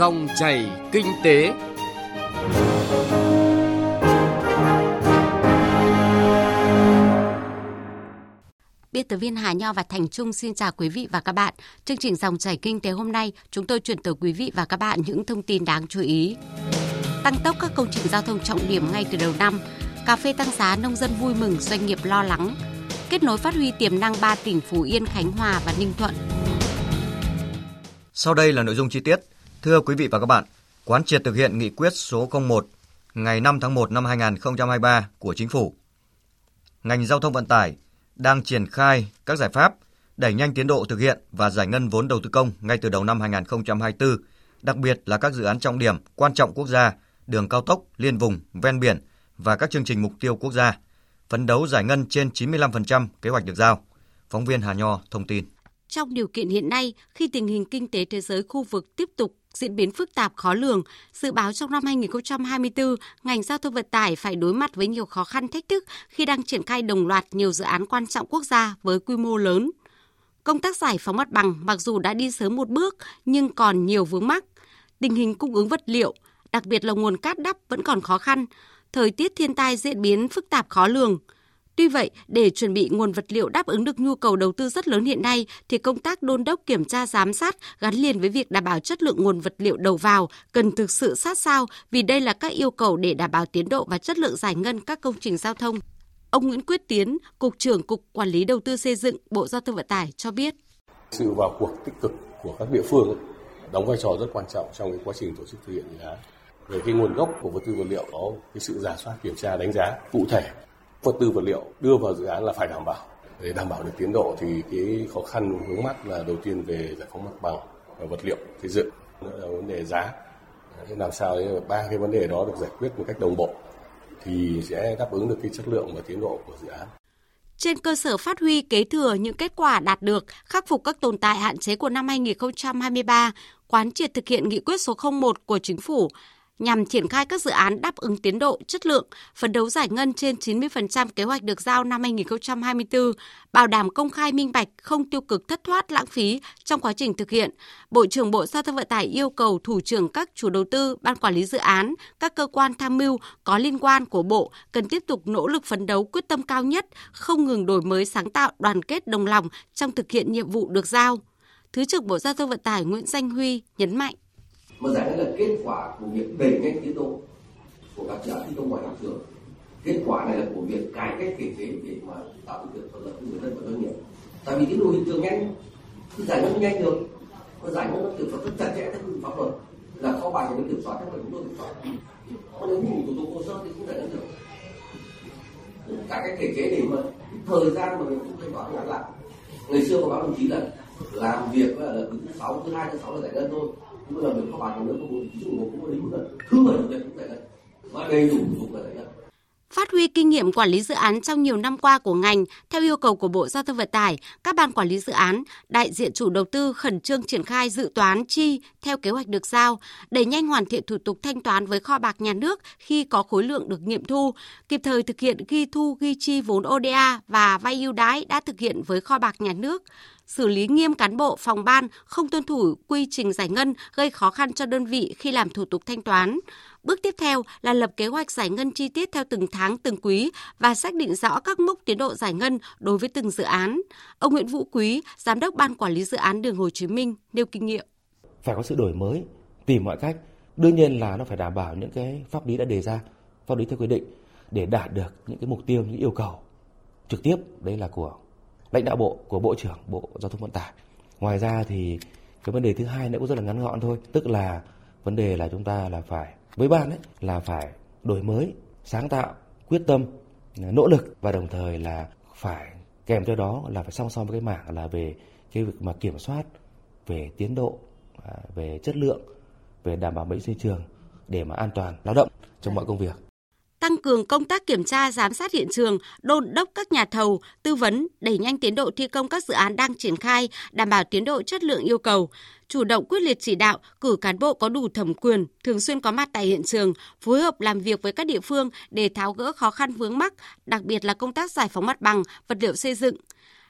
Dòng chảy kinh tế. Biên tập viên Hà Nho và Thành Trung xin chào quý vị và các bạn. Chương trình Dòng chảy kinh tế hôm nay, chúng tôi chuyển tới quý vị và các bạn những thông tin đáng chú ý. Tăng tốc các công trình giao thông trọng điểm ngay từ đầu năm, cà phê tăng giá nông dân vui mừng, doanh nghiệp lo lắng. Kết nối phát huy tiềm năng ba tỉnh Phú Yên, Khánh Hòa và Ninh Thuận. Sau đây là nội dung chi tiết. Thưa quý vị và các bạn, quán triệt thực hiện nghị quyết số 01 ngày 5 tháng 1 năm 2023 của Chính phủ. Ngành giao thông vận tải đang triển khai các giải pháp đẩy nhanh tiến độ thực hiện và giải ngân vốn đầu tư công ngay từ đầu năm 2024, đặc biệt là các dự án trọng điểm quan trọng quốc gia, đường cao tốc, liên vùng, ven biển và các chương trình mục tiêu quốc gia, phấn đấu giải ngân trên 95% kế hoạch được giao. Phóng viên Hà Nho thông tin. Trong điều kiện hiện nay, khi tình hình kinh tế thế giới khu vực tiếp tục diễn biến phức tạp khó lường, dự báo trong năm 2024, ngành giao thông vận tải phải đối mặt với nhiều khó khăn thách thức khi đang triển khai đồng loạt nhiều dự án quan trọng quốc gia với quy mô lớn. Công tác giải phóng mặt bằng mặc dù đã đi sớm một bước nhưng còn nhiều vướng mắc. Tình hình cung ứng vật liệu, đặc biệt là nguồn cát đắp vẫn còn khó khăn. Thời tiết thiên tai diễn biến phức tạp khó lường – Tuy vậy, để chuẩn bị nguồn vật liệu đáp ứng được nhu cầu đầu tư rất lớn hiện nay, thì công tác đôn đốc kiểm tra giám sát gắn liền với việc đảm bảo chất lượng nguồn vật liệu đầu vào cần thực sự sát sao vì đây là các yêu cầu để đảm bảo tiến độ và chất lượng giải ngân các công trình giao thông. Ông Nguyễn Quyết Tiến, Cục trưởng Cục Quản lý Đầu tư xây dựng, Bộ Giao thông Vận tải cho biết. Sự vào cuộc tích cực của các địa phương đóng vai trò rất quan trọng trong cái quá trình tổ chức thực hiện dự án về cái nguồn gốc của vật tư vật liệu có cái sự giả soát kiểm tra đánh giá cụ thể vật tư vật liệu đưa vào dự án là phải đảm bảo. Để đảm bảo được tiến độ thì cái khó khăn vướng mắt là đầu tiên về giải phóng mặt bằng và vật liệu xây dựng. Nữa là vấn đề giá. Thế làm sao để ba cái vấn đề đó được giải quyết một cách đồng bộ thì sẽ đáp ứng được cái chất lượng và tiến độ của dự án. Trên cơ sở phát huy kế thừa những kết quả đạt được, khắc phục các tồn tại hạn chế của năm 2023, quán triệt thực hiện nghị quyết số 01 của chính phủ nhằm triển khai các dự án đáp ứng tiến độ, chất lượng, phấn đấu giải ngân trên 90% kế hoạch được giao năm 2024, bảo đảm công khai minh bạch, không tiêu cực thất thoát lãng phí trong quá trình thực hiện. Bộ trưởng Bộ Giao thông Vận tải yêu cầu thủ trưởng các chủ đầu tư, ban quản lý dự án, các cơ quan tham mưu có liên quan của Bộ cần tiếp tục nỗ lực phấn đấu quyết tâm cao nhất, không ngừng đổi mới sáng tạo, đoàn kết đồng lòng trong thực hiện nhiệm vụ được giao. Thứ trưởng Bộ Giao thông Vận tải Nguyễn Danh Huy nhấn mạnh mà giải ngân là kết quả của việc đẩy nhanh tiến độ của các dự án thi công ngoài nhà trường kết quả này là của việc cải cách thể chế để mà tạo điều kiện thuận lợi cho người dân và doanh nghiệp. Tại vì tiến độ hiện trường nhanh thì giải ngân nhanh được, mà giải ngân nó kiểm soát rất chặt chẽ theo quy định pháp luật. Là kho bạc nhà kiểm soát theo chúng tôi kiểm soát. Còn nếu như thủ tục hồ sơ thì cũng giải ngân được. Cả cái thể chế để mà thời gian mà mình cũng thanh toán ngắn lại. Ngày xưa có báo đồng chí là làm việc là thứ sáu, thứ hai, thứ sáu là giải ngân thôi bây giờ mình có bạn nữa không ví dụ một cũng đính là thứ người chủ nhật cũng vậy và đầy đủ thủ tục là đấy Phát huy kinh nghiệm quản lý dự án trong nhiều năm qua của ngành, theo yêu cầu của Bộ Giao thông Vận tải, các ban quản lý dự án, đại diện chủ đầu tư khẩn trương triển khai dự toán chi theo kế hoạch được giao, đẩy nhanh hoàn thiện thủ tục thanh toán với kho bạc nhà nước khi có khối lượng được nghiệm thu, kịp thời thực hiện ghi thu ghi chi vốn ODA và vay ưu đãi đã thực hiện với kho bạc nhà nước, xử lý nghiêm cán bộ phòng ban không tuân thủ quy trình giải ngân gây khó khăn cho đơn vị khi làm thủ tục thanh toán. Bước tiếp theo là lập kế hoạch giải ngân chi tiết theo từng tháng, từng quý và xác định rõ các mốc tiến độ giải ngân đối với từng dự án. Ông Nguyễn Vũ Quý, Giám đốc Ban Quản lý Dự án Đường Hồ Chí Minh nêu kinh nghiệm. Phải có sự đổi mới, tìm mọi cách. Đương nhiên là nó phải đảm bảo những cái pháp lý đã đề ra, pháp lý theo quy định để đạt được những cái mục tiêu, những yêu cầu trực tiếp đấy là của lãnh đạo bộ của bộ trưởng bộ giao thông vận tải ngoài ra thì cái vấn đề thứ hai nữa cũng rất là ngắn gọn thôi tức là vấn đề là chúng ta là phải với ban ấy là phải đổi mới sáng tạo quyết tâm nỗ lực và đồng thời là phải kèm theo đó là phải song song với cái mảng là về cái việc mà kiểm soát về tiến độ à, về chất lượng về đảm bảo vệ sinh trường để mà an toàn lao động trong mọi công việc tăng cường công tác kiểm tra giám sát hiện trường, đôn đốc các nhà thầu, tư vấn, đẩy nhanh tiến độ thi công các dự án đang triển khai, đảm bảo tiến độ chất lượng yêu cầu, chủ động quyết liệt chỉ đạo, cử cán bộ có đủ thẩm quyền, thường xuyên có mặt tại hiện trường, phối hợp làm việc với các địa phương để tháo gỡ khó khăn vướng mắc, đặc biệt là công tác giải phóng mặt bằng, vật liệu xây dựng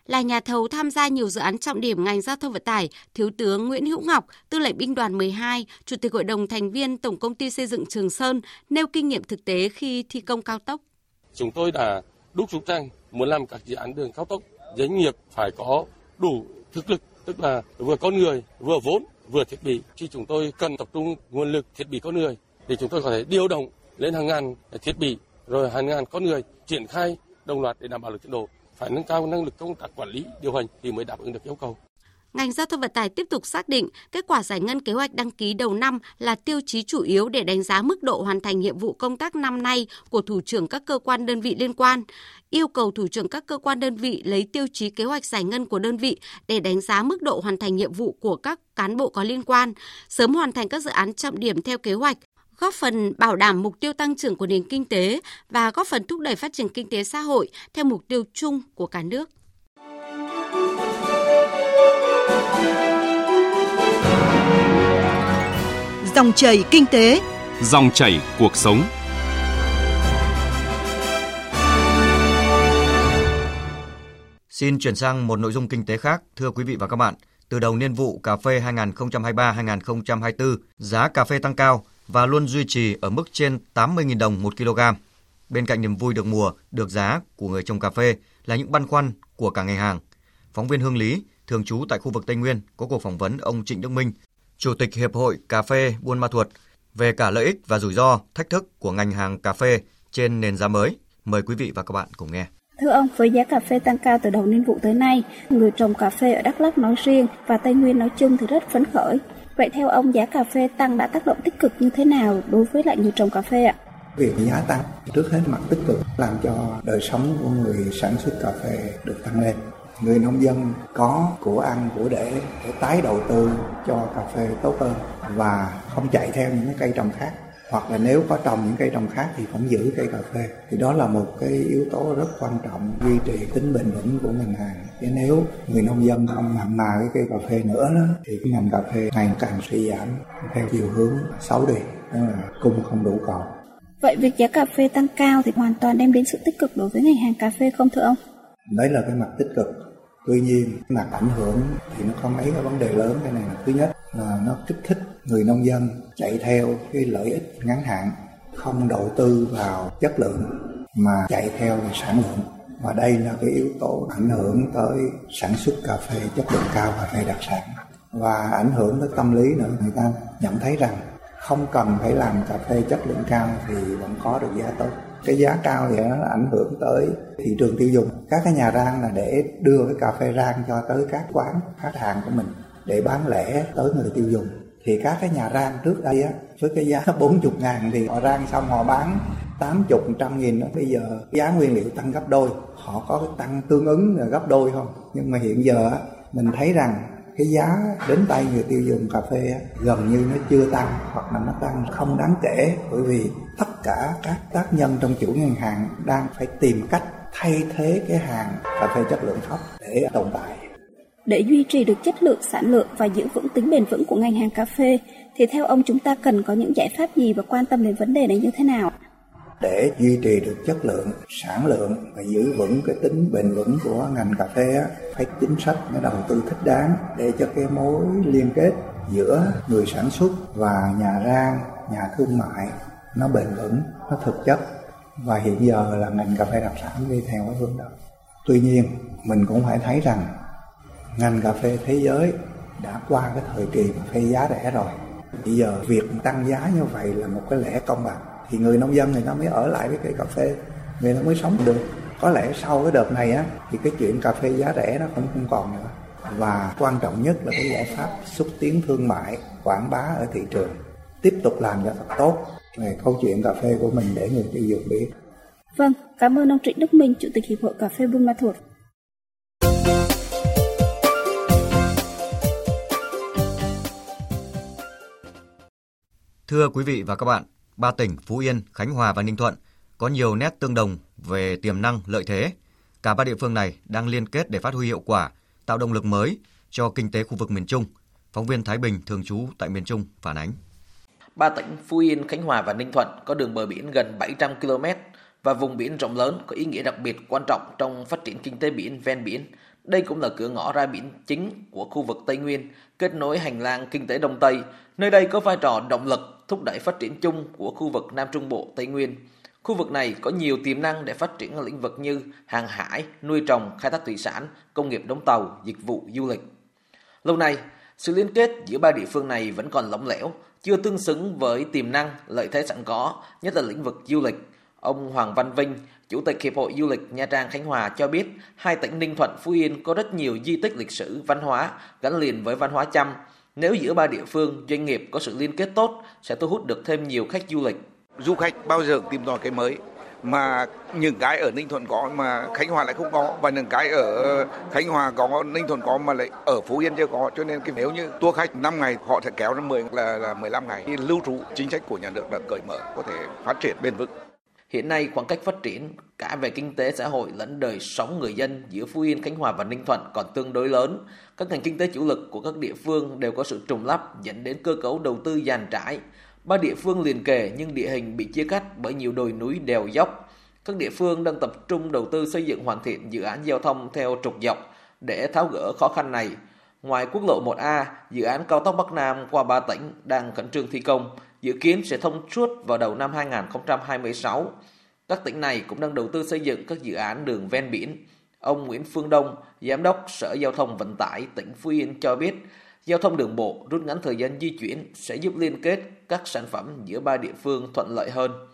là nhà thầu tham gia nhiều dự án trọng điểm ngành giao thông vận tải, Thiếu tướng Nguyễn Hữu Ngọc, Tư lệnh binh đoàn 12, Chủ tịch Hội đồng thành viên Tổng công ty xây dựng Trường Sơn nêu kinh nghiệm thực tế khi thi công cao tốc. Chúng tôi đã đúc rút rằng muốn làm các dự án đường cao tốc, doanh nghiệp phải có đủ thực lực, tức là vừa con người, vừa vốn, vừa thiết bị. Khi chúng tôi cần tập trung nguồn lực thiết bị con người thì chúng tôi có thể điều động lên hàng ngàn thiết bị rồi hàng ngàn con người triển khai đồng loạt để đảm bảo được tiến độ phải nâng cao năng lực công tác quản lý điều hành thì mới đáp ứng được yêu cầu ngành giao thông vận tải tiếp tục xác định kết quả giải ngân kế hoạch đăng ký đầu năm là tiêu chí chủ yếu để đánh giá mức độ hoàn thành nhiệm vụ công tác năm nay của thủ trưởng các cơ quan đơn vị liên quan. Yêu cầu thủ trưởng các cơ quan đơn vị lấy tiêu chí kế hoạch giải ngân của đơn vị để đánh giá mức độ hoàn thành nhiệm vụ của các cán bộ có liên quan, sớm hoàn thành các dự án trọng điểm theo kế hoạch, góp phần bảo đảm mục tiêu tăng trưởng của nền kinh tế và góp phần thúc đẩy phát triển kinh tế xã hội theo mục tiêu chung của cả nước. Dòng chảy kinh tế, dòng chảy cuộc sống. Xin chuyển sang một nội dung kinh tế khác, thưa quý vị và các bạn. Từ đầu niên vụ cà phê 2023-2024, giá cà phê tăng cao và luôn duy trì ở mức trên 80.000 đồng một kg. Bên cạnh niềm vui được mùa, được giá của người trồng cà phê là những băn khoăn của cả ngành hàng. Phóng viên Hương Lý, thường trú tại khu vực Tây Nguyên, có cuộc phỏng vấn ông Trịnh Đức Minh, Chủ tịch Hiệp hội Cà phê Buôn Ma Thuột về cả lợi ích và rủi ro, thách thức của ngành hàng cà phê trên nền giá mới. Mời quý vị và các bạn cùng nghe. Thưa ông, với giá cà phê tăng cao từ đầu niên vụ tới nay, người trồng cà phê ở Đắk Lắk nói riêng và Tây Nguyên nói chung thì rất phấn khởi. Vậy theo ông, giá cà phê tăng đã tác động tích cực như thế nào đối với lại người trồng cà phê ạ? Việc giá tăng trước hết mặt tích cực, làm cho đời sống của người sản xuất cà phê được tăng lên. Người nông dân có của ăn, của để để tái đầu tư cho cà phê tốt hơn và không chạy theo những cái cây trồng khác hoặc là nếu có trồng những cây trồng khác thì cũng giữ cây cà phê thì đó là một cái yếu tố rất quan trọng duy trì tính bền vững của ngành hàng chứ nếu người nông dân không mặn mà cái cây cà phê nữa đó, thì cái ngành cà phê ngày càng suy giảm theo chiều hướng xấu đi đó là cung không đủ cầu Vậy việc giá cà phê tăng cao thì hoàn toàn đem đến sự tích cực đối với ngành hàng cà phê không thưa ông? Đấy là cái mặt tích cực. Tuy nhiên, mặt ảnh hưởng thì nó có mấy cái vấn đề lớn. Cái này là thứ nhất là nó kích thích người nông dân chạy theo cái lợi ích ngắn hạn, không đầu tư vào chất lượng mà chạy theo sản lượng. Và đây là cái yếu tố ảnh hưởng tới sản xuất cà phê chất lượng cao và phê đặc sản. Và ảnh hưởng tới tâm lý nữa, người ta nhận thấy rằng không cần phải làm cà phê chất lượng cao thì vẫn có được giá tốt cái giá cao thì nó ảnh hưởng tới thị trường tiêu dùng các cái nhà rang là để đưa cái cà phê rang cho tới các quán khách hàng của mình để bán lẻ tới người tiêu dùng thì các cái nhà rang trước đây á với cái giá 40 ngàn thì họ rang xong họ bán 80, trăm nghìn đó. Bây giờ giá nguyên liệu tăng gấp đôi Họ có cái tăng tương ứng là gấp đôi không Nhưng mà hiện giờ mình thấy rằng cái giá đến tay người tiêu dùng cà phê gần như nó chưa tăng hoặc là nó tăng không đáng kể bởi vì tất cả các tác nhân trong chuỗi ngân hàng đang phải tìm cách thay thế cái hàng cà phê chất lượng thấp để tồn tại. Để duy trì được chất lượng sản lượng và giữ vững tính bền vững của ngành hàng cà phê thì theo ông chúng ta cần có những giải pháp gì và quan tâm đến vấn đề này như thế nào? để duy trì được chất lượng sản lượng và giữ vững cái tính bền vững của ngành cà phê á, phải chính sách nó đầu tư thích đáng để cho cái mối liên kết giữa người sản xuất và nhà rang nhà thương mại nó bền vững nó thực chất và hiện giờ là ngành cà phê đặc sản đi theo cái hướng đó tuy nhiên mình cũng phải thấy rằng ngành cà phê thế giới đã qua cái thời kỳ mà phê giá rẻ rồi. Bây giờ việc tăng giá như vậy là một cái lẽ công bằng. Thì người nông dân người ta mới ở lại với cây cà phê người ta mới sống được. Có lẽ sau cái đợt này á thì cái chuyện cà phê giá rẻ nó cũng không còn nữa. Và quan trọng nhất là cái giải pháp xúc tiến thương mại quảng bá ở thị trường. Tiếp tục làm cho thật tốt. Về câu chuyện cà phê của mình để người tiêu dùng biết. Vâng, cảm ơn ông Trịnh Đức Minh, Chủ tịch Hiệp hội Cà phê Buôn Ma Thuột. Thưa quý vị và các bạn, ba tỉnh Phú Yên, Khánh Hòa và Ninh Thuận có nhiều nét tương đồng về tiềm năng lợi thế. Cả ba địa phương này đang liên kết để phát huy hiệu quả, tạo động lực mới cho kinh tế khu vực miền Trung. Phóng viên Thái Bình thường trú tại miền Trung phản ánh. Ba tỉnh Phú Yên, Khánh Hòa và Ninh Thuận có đường bờ biển gần 700 km và vùng biển rộng lớn có ý nghĩa đặc biệt quan trọng trong phát triển kinh tế biển ven biển, Đây cũng là cửa ngõ ra biển chính của khu vực Tây Nguyên, kết nối hành lang kinh tế Đông Tây. Nơi đây có vai trò động lực thúc đẩy phát triển chung của khu vực Nam Trung Bộ Tây Nguyên. Khu vực này có nhiều tiềm năng để phát triển ở lĩnh vực như hàng hải, nuôi trồng, khai thác thủy sản, công nghiệp đóng tàu, dịch vụ, du lịch. Lâu nay, sự liên kết giữa ba địa phương này vẫn còn lỏng lẻo, chưa tương xứng với tiềm năng, lợi thế sẵn có, nhất là lĩnh vực du lịch. Ông Hoàng Văn Vinh, Chủ tịch Hiệp hội Du lịch Nha Trang Khánh Hòa cho biết, hai tỉnh Ninh Thuận, Phú Yên có rất nhiều di tích lịch sử, văn hóa gắn liền với văn hóa Chăm. Nếu giữa ba địa phương, doanh nghiệp có sự liên kết tốt, sẽ thu hút được thêm nhiều khách du lịch. Du khách bao giờ tìm tòi cái mới, mà những cái ở Ninh Thuận có mà Khánh Hòa lại không có và những cái ở Khánh Hòa có Ninh Thuận có mà lại ở Phú Yên chưa có. Cho nên cái nếu như tour khách 5 ngày họ sẽ kéo ra 10 là là 15 ngày. Thì lưu trú chính sách của nhà nước là cởi mở có thể phát triển bền vững. Hiện nay khoảng cách phát triển cả về kinh tế xã hội lẫn đời sống người dân giữa Phú Yên, Khánh Hòa và Ninh Thuận còn tương đối lớn. Các ngành kinh tế chủ lực của các địa phương đều có sự trùng lắp dẫn đến cơ cấu đầu tư dàn trải. Ba địa phương liền kề nhưng địa hình bị chia cắt bởi nhiều đồi núi đèo dốc. Các địa phương đang tập trung đầu tư xây dựng hoàn thiện dự án giao thông theo trục dọc để tháo gỡ khó khăn này. Ngoài quốc lộ 1A, dự án cao tốc Bắc Nam qua ba tỉnh đang khẩn trương thi công, dự kiến sẽ thông suốt vào đầu năm 2026. Các tỉnh này cũng đang đầu tư xây dựng các dự án đường ven biển. Ông Nguyễn Phương Đông, Giám đốc Sở Giao thông Vận tải tỉnh Phú Yên cho biết, giao thông đường bộ rút ngắn thời gian di chuyển sẽ giúp liên kết các sản phẩm giữa ba địa phương thuận lợi hơn.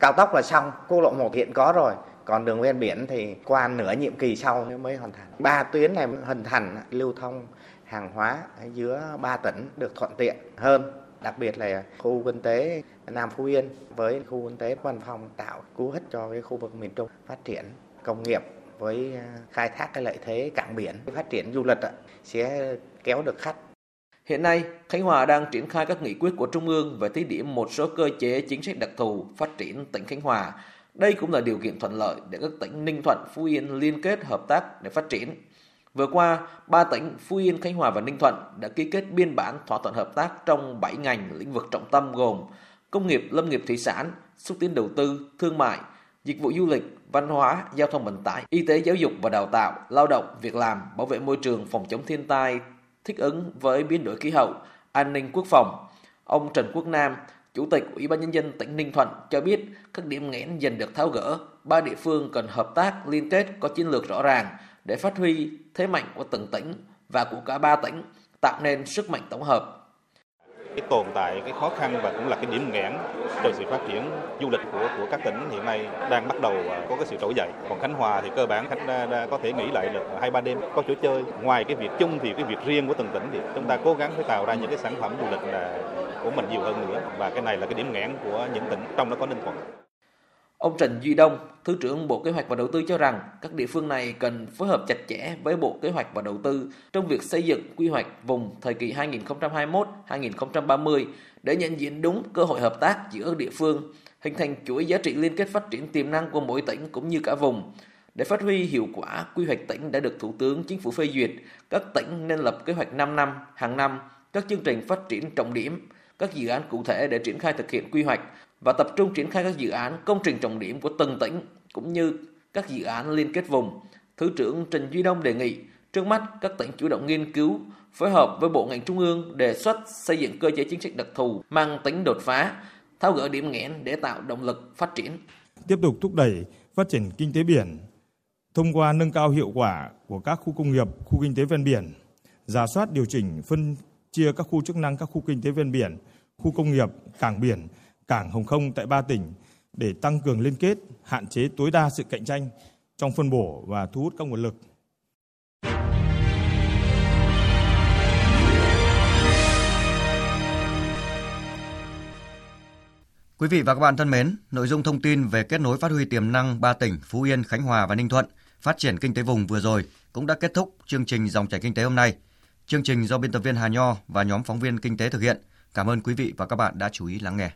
Cao tốc là xong, quốc lộ 1 hiện có rồi, còn đường ven biển thì qua nửa nhiệm kỳ sau mới hoàn thành. Ba tuyến này hình thành lưu thông hàng hóa giữa ba tỉnh được thuận tiện hơn đặc biệt là khu kinh tế Nam Phú Yên với khu kinh tế Văn Phong tạo cú hích cho cái khu vực miền Trung phát triển công nghiệp với à, khai thác cái lợi thế cảng biển phát triển du lịch sẽ kéo được khách Hiện nay, Khánh Hòa đang triển khai các nghị quyết của Trung ương về thí điểm một số cơ chế chính sách đặc thù phát triển tỉnh Khánh Hòa. Đây cũng là điều kiện thuận lợi để các tỉnh Ninh Thuận, Phú Yên liên kết hợp tác để phát triển. Vừa qua, ba tỉnh Phú Yên, Khánh Hòa và Ninh Thuận đã ký kết biên bản thỏa thuận hợp tác trong 7 ngành lĩnh vực trọng tâm gồm công nghiệp, lâm nghiệp thủy sản, xúc tiến đầu tư, thương mại, dịch vụ du lịch, văn hóa, giao thông vận tải, y tế giáo dục và đào tạo, lao động, việc làm, bảo vệ môi trường, phòng chống thiên tai, thích ứng với biến đổi khí hậu, an ninh quốc phòng. Ông Trần Quốc Nam, Chủ tịch Ủy ban Nhân dân tỉnh Ninh Thuận cho biết các điểm nghẽn dần được tháo gỡ, ba địa phương cần hợp tác liên kết có chiến lược rõ ràng, để phát huy thế mạnh của từng tỉnh và của cả ba tỉnh, tạo nên sức mạnh tổng hợp. Cái tồn tại, cái khó khăn và cũng là cái điểm nghẽn cho sự phát triển du lịch của của các tỉnh hiện nay đang bắt đầu à, có cái sự trỗi dậy. Còn Khánh Hòa thì cơ bản khách đã, đã có thể nghỉ lại được hai ba đêm có chỗ chơi. Ngoài cái việc chung thì cái việc riêng của từng tỉnh thì chúng ta cố gắng phải tạo ra những cái sản phẩm du lịch là của mình nhiều hơn nữa và cái này là cái điểm nghẽn của những tỉnh trong đó có Ninh Thuận. Ông Trần Duy Đông, Thứ trưởng Bộ Kế hoạch và Đầu tư cho rằng các địa phương này cần phối hợp chặt chẽ với Bộ Kế hoạch và Đầu tư trong việc xây dựng quy hoạch vùng thời kỳ 2021-2030 để nhận diện đúng cơ hội hợp tác giữa địa phương, hình thành chuỗi giá trị liên kết phát triển tiềm năng của mỗi tỉnh cũng như cả vùng. Để phát huy hiệu quả, quy hoạch tỉnh đã được Thủ tướng Chính phủ phê duyệt. Các tỉnh nên lập kế hoạch 5 năm, hàng năm, các chương trình phát triển trọng điểm, các dự án cụ thể để triển khai thực hiện quy hoạch và tập trung triển khai các dự án công trình trọng điểm của từng tỉnh cũng như các dự án liên kết vùng. Thứ trưởng Trần Duy Đông đề nghị trước mắt các tỉnh chủ động nghiên cứu, phối hợp với bộ ngành trung ương đề xuất xây dựng cơ chế chính sách đặc thù mang tính đột phá, tháo gỡ điểm nghẽn để tạo động lực phát triển. Tiếp tục thúc đẩy phát triển kinh tế biển thông qua nâng cao hiệu quả của các khu công nghiệp, khu kinh tế ven biển, giả soát điều chỉnh phân chia các khu chức năng các khu kinh tế ven biển, khu công nghiệp, cảng biển cảng hàng không tại ba tỉnh để tăng cường liên kết, hạn chế tối đa sự cạnh tranh trong phân bổ và thu hút các nguồn lực. Quý vị và các bạn thân mến, nội dung thông tin về kết nối phát huy tiềm năng ba tỉnh Phú Yên, Khánh Hòa và Ninh Thuận phát triển kinh tế vùng vừa rồi cũng đã kết thúc chương trình dòng chảy kinh tế hôm nay. Chương trình do biên tập viên Hà Nho và nhóm phóng viên kinh tế thực hiện. Cảm ơn quý vị và các bạn đã chú ý lắng nghe.